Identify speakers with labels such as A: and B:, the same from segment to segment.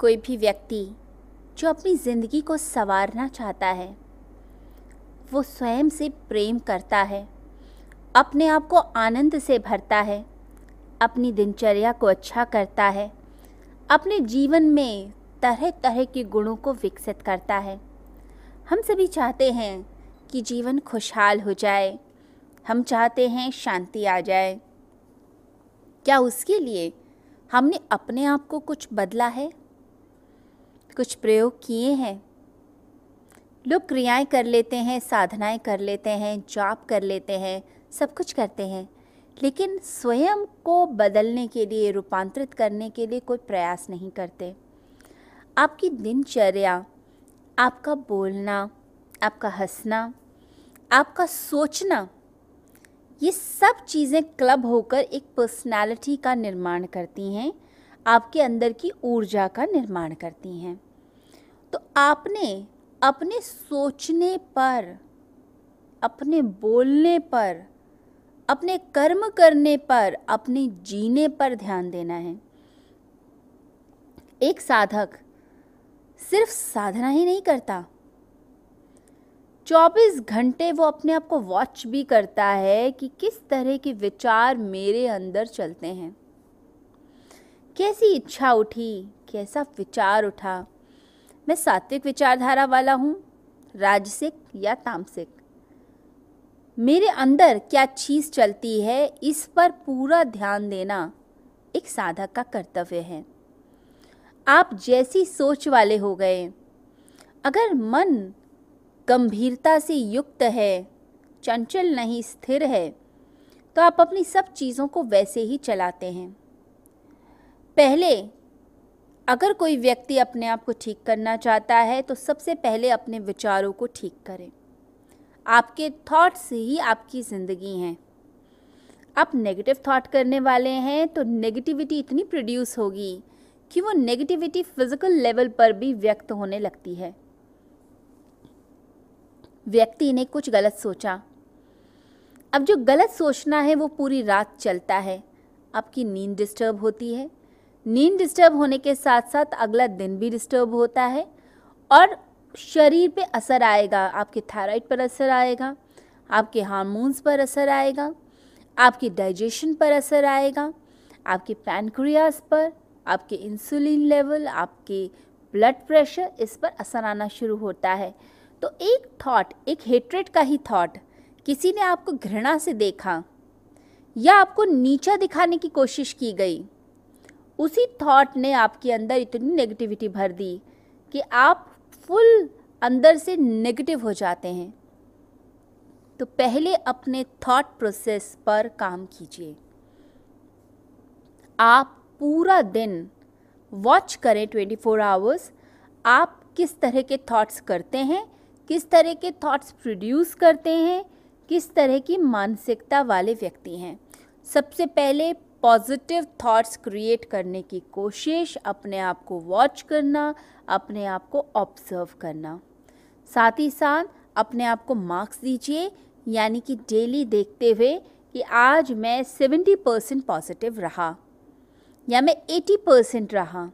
A: कोई भी व्यक्ति जो अपनी ज़िंदगी को संवारना चाहता है, वो स्वयं से प्रेम करता है, अपने आप को आनंद से भरता है, अपनी दिनचर्या को अच्छा करता है, अपने जीवन में तरह तरह के गुणों को विकसित करता है। हम सभी चाहते हैं कि जीवन खुशहाल हो जाए, हम चाहते हैं शांति आ जाए। क्या उसके लिए हमने अपने आप को कुछ बदला है? कुछ प्रयोग किए हैं। लोग क्रियाएँ कर लेते हैं, साधनाएँ कर लेते हैं जॉब कर लेते हैं, सब कुछ करते हैं। लेकिन स्वयं को बदलने के लिए, रूपांतरित करने के लिए कोई प्रयास नहीं करते। आपकी दिनचर्या, आपका बोलना, आपका हंसना, आपका सोचना, ये सब चीज़ें क्लब होकर एक पर्सनालिटी का निर्माण करती हैं। आपके अंदर की ऊर्जा का निर्माण करती हैं। तो आपने अपने सोचने पर, अपने बोलने पर, अपने कर्म करने पर, अपने जीने पर ध्यान देना है। एक साधक सिर्फ़ साधना ही नहीं करता। 24 घंटे वो अपने आप को वॉच भी करता है कि किस तरह के विचार मेरे अंदर चलते हैं। कैसी इच्छा उठी, कैसा विचार उठा। मैं सात्विक विचारधारा वाला हूँ, राजसिक या तामसिक। मेरे अंदर क्या चीज़ चलती है, इस पर पूरा ध्यान देना एक साधक का कर्तव्य है। आप जैसी सोच वाले हो गए। अगर मन गंभीरता से युक्त है, चंचल नहीं, स्थिर है तो आप अपनी सब चीज़ों को वैसे ही चलाते हैं। पहले अगर कोई व्यक्ति अपने आप को ठीक करना चाहता है तो सबसे पहले अपने विचारों को ठीक करें। आपके थॉट्स ही आपकी ज़िंदगी हैं। आप नेगेटिव थॉट करने वाले हैं तो नेगेटिविटी इतनी प्रोड्यूस होगी कि वो नेगेटिविटी फ़िज़िकल लेवल पर भी व्यक्त होने लगती है। व्यक्ति ने कुछ गलत सोचा। अब जो गलत सोचना है, वो पूरी रात चलता है। आपकी नींद डिस्टर्ब होती है। नींद डिस्टर्ब होने के साथ साथ अगला दिन भी डिस्टर्ब होता है और शरीर पे असर आएगा, आपके थायराइड पर असर आएगा, आपके हार्मोन्स पर असर आएगा, आपके डाइजेशन पर असर आएगा, आपके पैनक्रियाज पर, आपके इंसुलिन लेवल, आपके ब्लड प्रेशर, इस पर असर आना शुरू होता है। तो एक थॉट एक हेट्रेट का ही थॉट किसी ने आपको घृणा से देखा या आपको नीचा दिखाने की कोशिश की गई उसी थॉट ने आपके अंदर इतनी नेगेटिविटी भर दी कि आप फुल अंदर से नेगेटिव हो जाते हैं। तो पहले अपने थॉट प्रोसेस पर काम कीजिए। आप पूरा दिन वॉच करें 24 फोर आवर्स आप किस तरह के थॉट्स करते हैं, किस तरह के थॉट्स प्रोड्यूस करते हैं, किस तरह की मानसिकता वाले व्यक्ति हैं। सबसे पहले पॉजिटिव थॉट्स क्रिएट करने की कोशिश, अपने आप को वॉच करना, अपने आप को ऑब्ज़र्व करना। साथ ही साथ अपने आप को मार्क्स दीजिए, यानी कि डेली देखते हुए कि आज मैं सेवेंटी परसेंट पॉजिटिव रहा, या मैं एटी परसेंट रहा,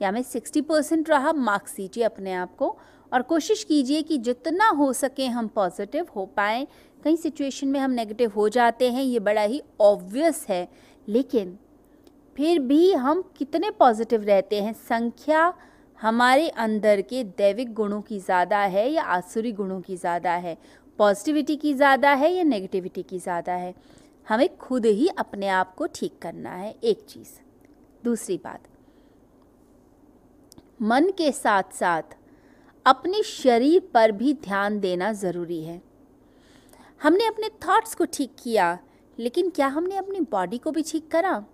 A: या मैं सिक्सटी परसेंट रहा मार्क्स दीजिए अपने आप को और कोशिश कीजिए कि जितना हो सके हम पॉजिटिव हो पाएँ। कई सिचुएशन में हम नेगेटिव हो जाते हैं, ये बड़ा ही ऑब्वियस है लेकिन फिर भी हम कितने पॉजिटिव रहते हैं? संख्या हमारे अंदर के दैविक गुणों की ज़्यादा है या आसुरी गुणों की ज़्यादा है? पॉजिटिविटी की ज़्यादा है या नेगेटिविटी की ज़्यादा है? हमें खुद ही अपने आप को ठीक करना है, एक चीज़। दूसरी बात, मन के साथ साथ अपने शरीर पर भी ध्यान देना ज़रूरी है। हमने अपने थॉट्स को ठीक किया लेकिन क्या हमने अपनी बॉडी को भी ठीक करा?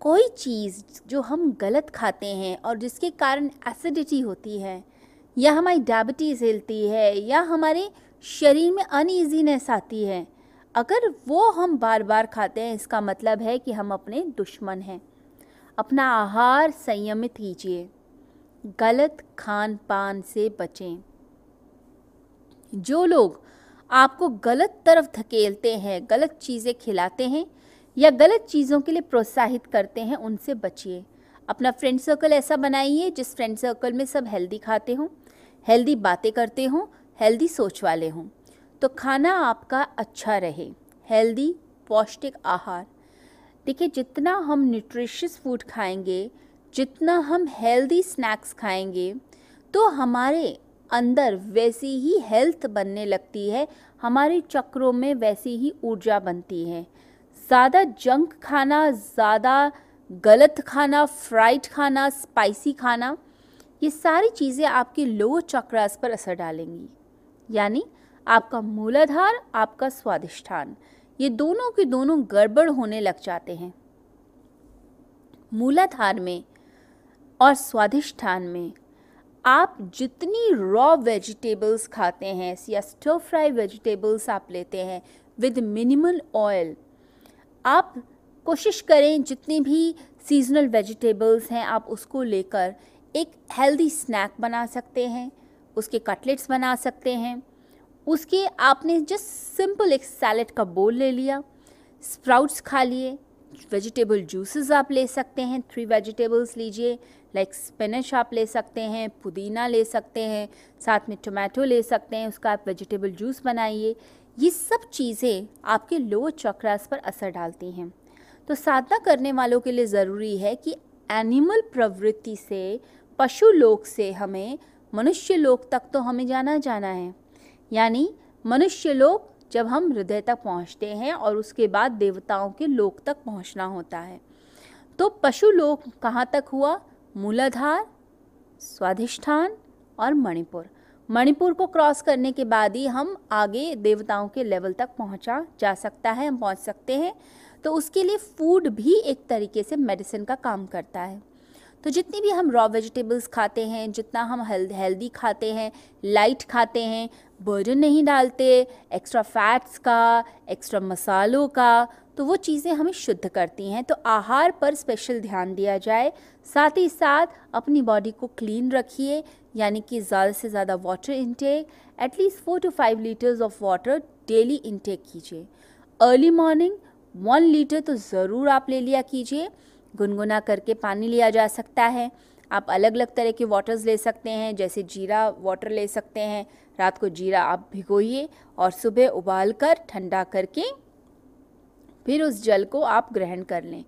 A: कोई चीज़ जो हम गलत खाते हैं और जिसके कारण एसिडिटी होती है, या हमारी डायबिटीज़ हिलती है, या हमारे शरीर में अनईजीनेस आती है, अगर वो हम बार बार खाते हैं, इसका मतलब है कि हम अपने दुश्मन हैं। अपना आहार संयमित कीजिए। गलत खान पान से बचें। जो लोग आपको गलत तरफ़ धकेलते हैं, गलत चीज़ें खिलाते हैं या गलत चीज़ों के लिए प्रोत्साहित करते हैं, उनसे बचिए। अपना फ्रेंड सर्कल ऐसा बनाइए जिस फ्रेंड सर्कल में सब हेल्दी खाते हों हेल्दी बातें करते हों हेल्दी सोच वाले हों। तो खाना आपका अच्छा रहे हेल्दी पौष्टिक आहार। देखिए, जितना हम न्यूट्रिशियस फ़ूड खाएँगे, जितना हम हेल्दी स्नैक्स खाएँगे तो हमारे अंदर वैसी ही हेल्थ बनने लगती है, हमारे चक्रों में वैसी ही ऊर्जा बनती है। ज़्यादा जंक खाना, ज़्यादा गलत खाना फ्राइड खाना स्पाइसी खाना, ये सारी चीज़ें आपके लोअर चक्रास पर असर डालेंगी। यानी आपका मूलाधार, आपका स्वादिष्ठान, ये दोनों के दोनों गड़बड़ होने लग जाते हैं। मूलाधार में और स्वादिष्ठान में आप जितनी रॉ वेजिटेबल्स खाते हैं, या स्टर फ्राई वेजिटेबल्स आप लेते हैं विद मिनिमल ऑयल आप कोशिश करें जितनी भी सीजनल वेजिटेबल्स हैं, आप उसको लेकर एक हेल्दी स्नैक बना सकते हैं, उसके कटलेट्स बना सकते हैं, उसके आपने जस्ट सिंपल एक सैलड का बोल ले लिया स्प्राउट्स खा लिए वेजिटेबल जूसेस आप ले सकते हैं थ्री वेजिटेबल्स लीजिए लाइक स्पिनच आप ले सकते हैं, पुदीना ले सकते हैं, साथ में टोमेटो ले सकते हैं, उसका आप वेजिटेबल जूस बनाइए। ये सब चीज़ें आपके लोअर चक्रास पर असर डालती हैं। तो साधना करने वालों के लिए ज़रूरी है कि एनिमल प्रवृत्ति से, पशु लोक से हमें मनुष्य लोक तक तो हमें जाना जाना है। यानी मनुष्य लोक जब हम हृदय तक पहुँचते हैं और उसके बाद देवताओं के लोक तक पहुँचना होता है। तो पशु लोक कहाँ तक हुआ? मूलाधार, स्वाधिष्ठान और मणिपुर। मणिपुर को क्रॉस करने के बाद ही हम आगे देवताओं के लेवल तक पहुँचा जा सकता है, हम पहुँच सकते हैं। तो उसके लिए फ़ूड भी एक तरीके से मेडिसिन का काम करता है। तो जितनी भी हम रॉ वेजिटेबल्स खाते हैं, जितना हम हेल्दी खाते हैं लाइट खाते हैं बर्डन नहीं डालते एक्स्ट्रा फैट्स का एक्स्ट्रा मसालों का तो वो चीज़ें हमें शुद्ध करती हैं। तो आहार पर स्पेशल ध्यान दिया जाए। साथ ही साथ अपनी बॉडी को क्लीन रखिए, यानी कि ज़्यादा से ज़्यादा water intake at least four to five litres of water daily intake कीजिए। अर्ली मॉर्निंग वन लीटर तो ज़रूर आप ले लिया कीजिए। गुनगुना करके पानी लिया जा सकता है। आप अलग अलग तरह के वाटर्स ले सकते हैं, जैसे जीरा वाटर ले सकते हैं। रात को जीरा आप भिगोइए और सुबह उबाल कर ठंडा करके फिर उस जल को आप ग्रहण कर लें।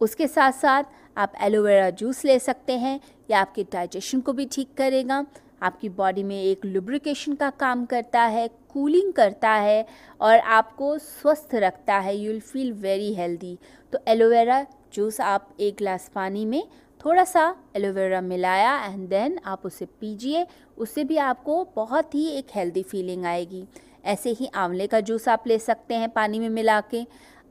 A: उसके साथ साथ आप एलोवेरा जूस ले सकते हैं या आपके डाइजेशन को भी ठीक करेगा। आपकी बॉडी में एक लुब्रिकेशन का काम करता है कूलिंग करता है और आपको स्वस्थ रखता है। You will feel very healthy तो एलोवेरा जूस आप एक गिलास पानी में थोड़ा सा एलोवेरा मिलाया एंड देन आप उसे पीजिए। उससे भी आपको बहुत ही एक हेल्दी फीलिंग आएगी। ऐसे ही आंवले का जूस आप ले सकते हैं पानी में मिला के।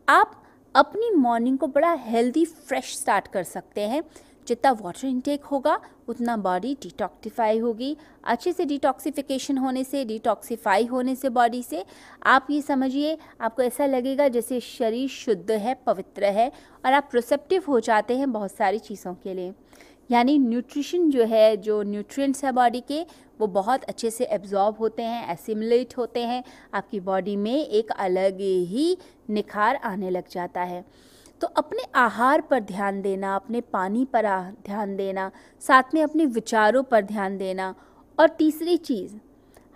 A: आप अपनी मॉर्निंग को बड़ा हेल्दी फ्रेश स्टार्ट कर सकते हैं। जितना वाटर इनटेक होगा, उतना बॉडी डिटॉक्सीफाई होगी। अच्छे से डिटॉक्सिफिकेशन होने से डिटॉक्सीफाई होने से बॉडी से, आप ये समझिए, आपको ऐसा लगेगा जैसे शरीर शुद्ध है, पवित्र है, और आप प्रोसेप्टिव हो जाते हैं बहुत सारी चीज़ों के लिए। यानी न्यूट्रिशन जो है, जो न्यूट्रिएंट्स है बॉडी के, वो बहुत अच्छे से एब्जॉर्ब होते हैं एसिमुलेट होते हैं। आपकी बॉडी में एक अलग ही निखार आने लग जाता है। तो अपने आहार पर ध्यान देना, अपने पानी पर ध्यान देना, साथ में अपने विचारों पर ध्यान देना। और तीसरी चीज़,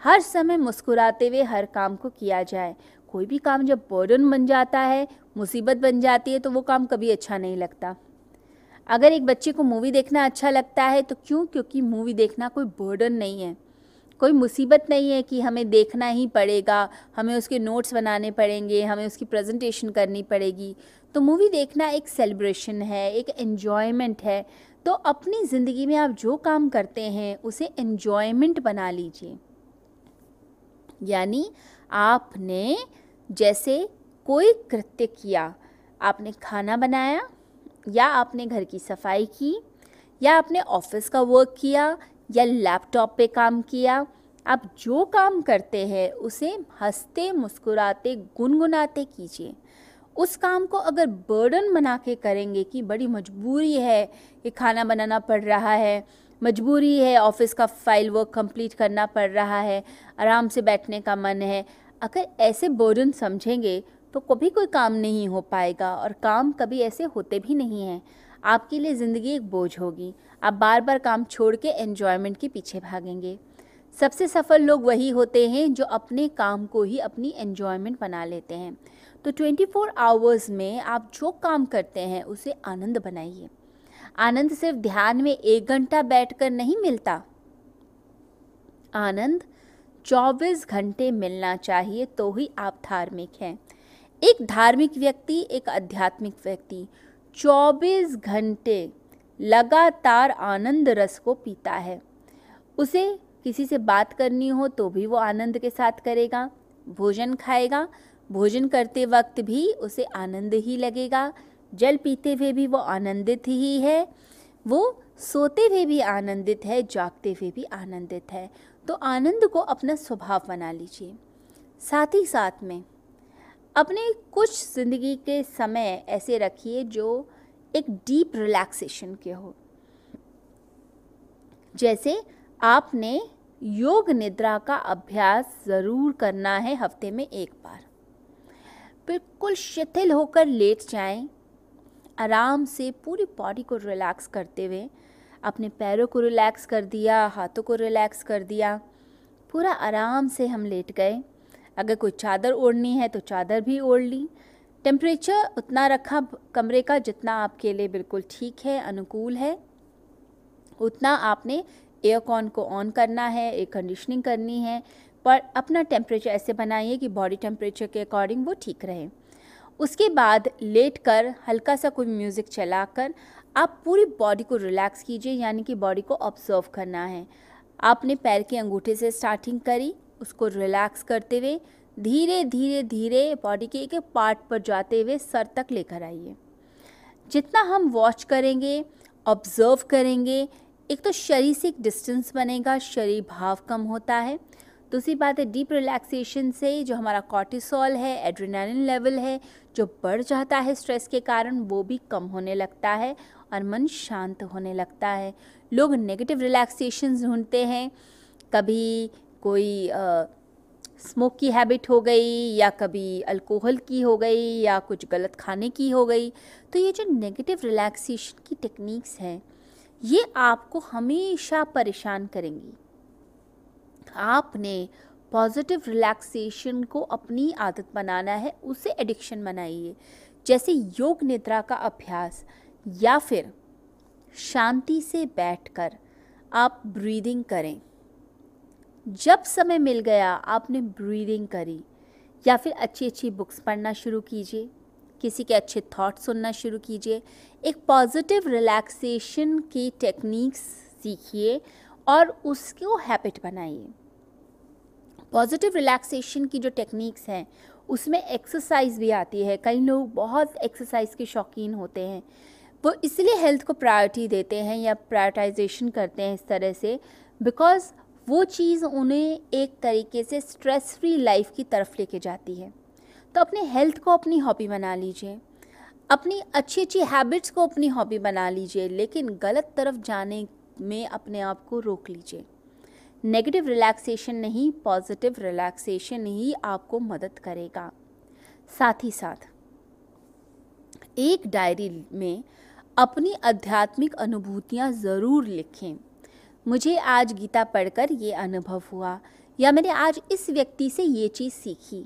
A: हर समय मुस्कुराते हुए हर काम को किया जाए। कोई भी काम जब बर्डन बन जाता है, मुसीबत बन जाती है तो वो काम कभी अच्छा नहीं लगता। अगर एक बच्चे को मूवी देखना अच्छा लगता है तो क्यों? क्योंकि मूवी देखना कोई बर्डन नहीं है। कोई मुसीबत नहीं है कि हमें देखना ही पड़ेगा, हमें उसके नोट्स बनाने पड़ेंगे, हमें उसकी प्रेजेंटेशन करनी पड़ेगी। तो मूवी देखना एक सेलिब्रेशन है, एक एन्जॉयमेंट है। तो अपनी ज़िंदगी में आप जो काम करते हैं, उसे एन्जॉयमेंट बना लीजिए। यानी आपने जैसे कोई कृत्य किया, आपने खाना बनाया, या आपने घर की सफ़ाई की, या आपने ऑफ़िस का वर्क किया, या लैपटॉप पे काम किया, आप जो काम करते हैं, उसे हँसते मुस्कुराते, गुनगुनाते कीजिए। उस काम को अगर बर्डन बना के करेंगे कि बड़ी मजबूरी है कि खाना बनाना पड़ रहा है, मजबूरी है ऑफ़िस का फ़ाइल वर्क कंप्लीट करना पड़ रहा है, आराम से बैठने का मन है, अगर ऐसे बर्डन समझेंगे तो कभी कोई काम नहीं हो पाएगा और काम कभी ऐसे होते भी नहीं हैं। आपके लिए ज़िंदगी एक बोझ होगी। आप बार बार काम छोड़ के एन्जॉयमेंट के पीछे भागेंगे। सबसे सफल लोग वही होते हैं जो अपने काम को ही अपनी एन्जॉयमेंट बना लेते हैं। तो 24 फोर आवर्स में आप जो काम करते हैं, उसे आनंद बनाइए। आनंद सिर्फ़ ध्यान में एक घंटा बैठकर नहीं मिलता। आनंद 24 घंटे मिलना चाहिए तो ही आप धार्मिक हैं। एक धार्मिक व्यक्ति, एक आध्यात्मिक व्यक्ति 24 घंटे लगातार आनंद रस को पीता है। उसे किसी से बात करनी हो तो भी वो आनंद के साथ करेगा, भोजन खाएगा भोजन करते वक्त भी उसे आनंद ही लगेगा। जल पीते हुए भी वो आनंदित ही है। वो सोते हुए भी आनंदित है, जागते हुए भी आनंदित है। तो आनंद को अपना स्वभाव बना लीजिए। साथ ही साथ में अपने कुछ ज़िंदगी के समय ऐसे रखिए जो एक डीप रिलैक्सेशन के हो। जैसे आपने योग निद्रा का अभ्यास ज़रूर करना है हफ़्ते में एक बार। बिल्कुल शिथिल होकर लेट जाएँ, आराम से पूरी बॉडी को रिलैक्स करते हुए अपने पैरों को रिलैक्स कर दिया हाथों को रिलैक्स कर दिया। पूरा आराम से हम लेट गए। अगर कोई चादर ओढ़नी है तो चादर भी ओढ़ ली। टेम्परेचर उतना रखा कमरे का जितना आपके लिए बिल्कुल ठीक है अनुकूल है। उतना आपने एयरकॉन को ऑन करना है एयर कंडीशनिंग करनी है। पर अपना टेम्परेचर ऐसे बनाइए कि बॉडी टेम्परेचर के अकॉर्डिंग वो ठीक रहे। उसके बाद लेट कर हल्का सा कोई म्यूज़िक चला कर आप पूरी बॉडी को रिलैक्स कीजिए, यानी कि बॉडी को ऑब्ज़र्व करना है। आपने पैर के अंगूठे से स्टार्टिंग करी, उसको रिलैक्स करते हुए धीरे धीरे धीरे बॉडी के एक एक पार्ट पर जाते हुए सर तक लेकर आइए। जितना हम वॉच करेंगे ऑब्ज़र्व करेंगे, एक तो शरीर से एक डिस्टेंस बनेगा, शरीर भाव कम होता है। दूसरी बात है डीप रिलैक्सेशन से जो हमारा कॉर्टिसोल है एड्रेनालिन लेवल है, जो बढ़ जाता है स्ट्रेस के कारण, वो भी कम होने लगता है और मन शांत होने लगता है। लोग नेगेटिव रिलैक्सेशन ढूंढते हैं। कभी कोई स्मोक की हैबिट हो गई या कभी अल्कोहल की हो गई या कुछ गलत खाने की हो गई तो ये जो नेगेटिव रिलैक्सेशन की टेक्निक्स हैं, ये आपको हमेशा परेशान करेंगी। आपने पॉजिटिव रिलैक्सेशन को अपनी आदत बनाना है, उसे एडिक्शन बनाइए जैसे योग निद्रा का अभ्यास या फिर शांति से बैठकर आप ब्रीदिंग करें। जब समय मिल गया, आपने ब्रीदिंग करी या फिर अच्छी अच्छी बुक्स पढ़ना शुरू कीजिए, किसी के अच्छे थॉट सुनना शुरू कीजिए, एक पॉजिटिव रिलैक्सेशन की टेक्निक्स सीखिए और उसको हैबिट बनाइए। पॉजिटिव रिलैक्सेशन की जो टेक्निक्स हैं, उसमें एक्सरसाइज भी आती है। कई लोग बहुत एक्सरसाइज के शौकीन होते हैं। वो इसलिए हेल्थ को प्रायोरिटी देते हैं या प्रायोरिटाइजेशन करते हैं इस तरह से बिकॉज़ वो चीज़ उन्हें एक तरीके से स्ट्रेस फ्री लाइफ की तरफ़ लेके जाती है। तो अपने हेल्थ को अपनी हॉबी बना लीजिए। अपनी अच्छी अच्छी हैबिट्स को अपनी हॉबी बना लीजिए, लेकिन गलत तरफ़ जाने में अपने आप को रोक लीजिए। नेगेटिव रिलैक्सेशन नहीं पॉजिटिव रिलैक्सेशन ही आपको मदद करेगा। साथ ही साथ, एक डायरी में अपनी आध्यात्मिक अनुभूतियाँ ज़रूर लिखें। मुझे आज गीता पढ़कर ये अनुभव हुआ, या मैंने आज इस व्यक्ति से ये चीज़ सीखी।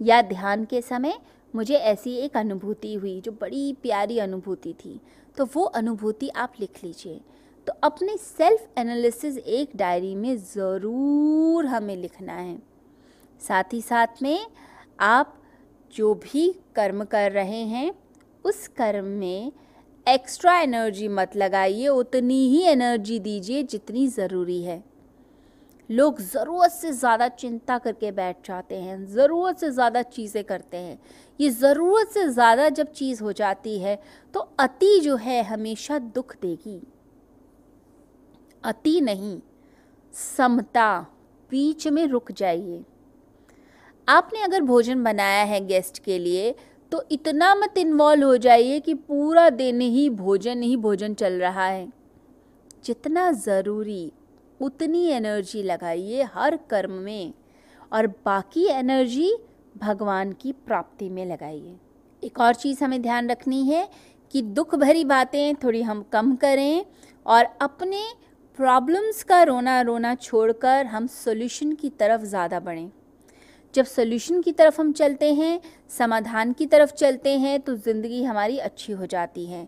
A: या ध्यान के समय मुझे ऐसी एक अनुभूति हुई जो बड़ी प्यारी अनुभूति थी तो वो अनुभूति आप लिख लीजिए। तो अपने सेल्फ एनालिसिस एक डायरी में ज़रूर हमें लिखना है। साथ ही साथ में आप जो भी कर्म कर रहे हैं, उस कर्म में एक्स्ट्रा एनर्जी मत लगाइए, उतनी ही एनर्जी दीजिए जितनी ज़रूरी है। लोग ज़रूरत से ज़्यादा चिंता करके बैठ जाते हैं, ज़रूरत से ज़्यादा चीज़ें करते हैं। ये ज़रूरत से ज़्यादा जब चीज़ हो जाती है तो अति जो है हमेशा दुख देगी। अति नहीं, समता बीच में रुक जाइए। आपने अगर भोजन बनाया है गेस्ट के लिए तो इतना मत इन्वॉल्व हो जाइए कि पूरा दिन ही भोजन ही भोजन चल रहा है। जितना ज़रूरी, उतनी एनर्जी लगाइए हर कर्म में, और बाकी एनर्जी भगवान की प्राप्ति में लगाइए। एक और चीज़ हमें ध्यान रखनी है कि दुख भरी बातें थोड़ी हम कम करें, और अपने प्रॉब्लम्स का रोना रोना छोड़कर हम सॉल्यूशन की तरफ़ ज़्यादा बढ़ें। जब सॉल्यूशन की तरफ़ हम चलते हैं, समाधान की तरफ़ चलते हैं तो ज़िंदगी हमारी अच्छी हो जाती है।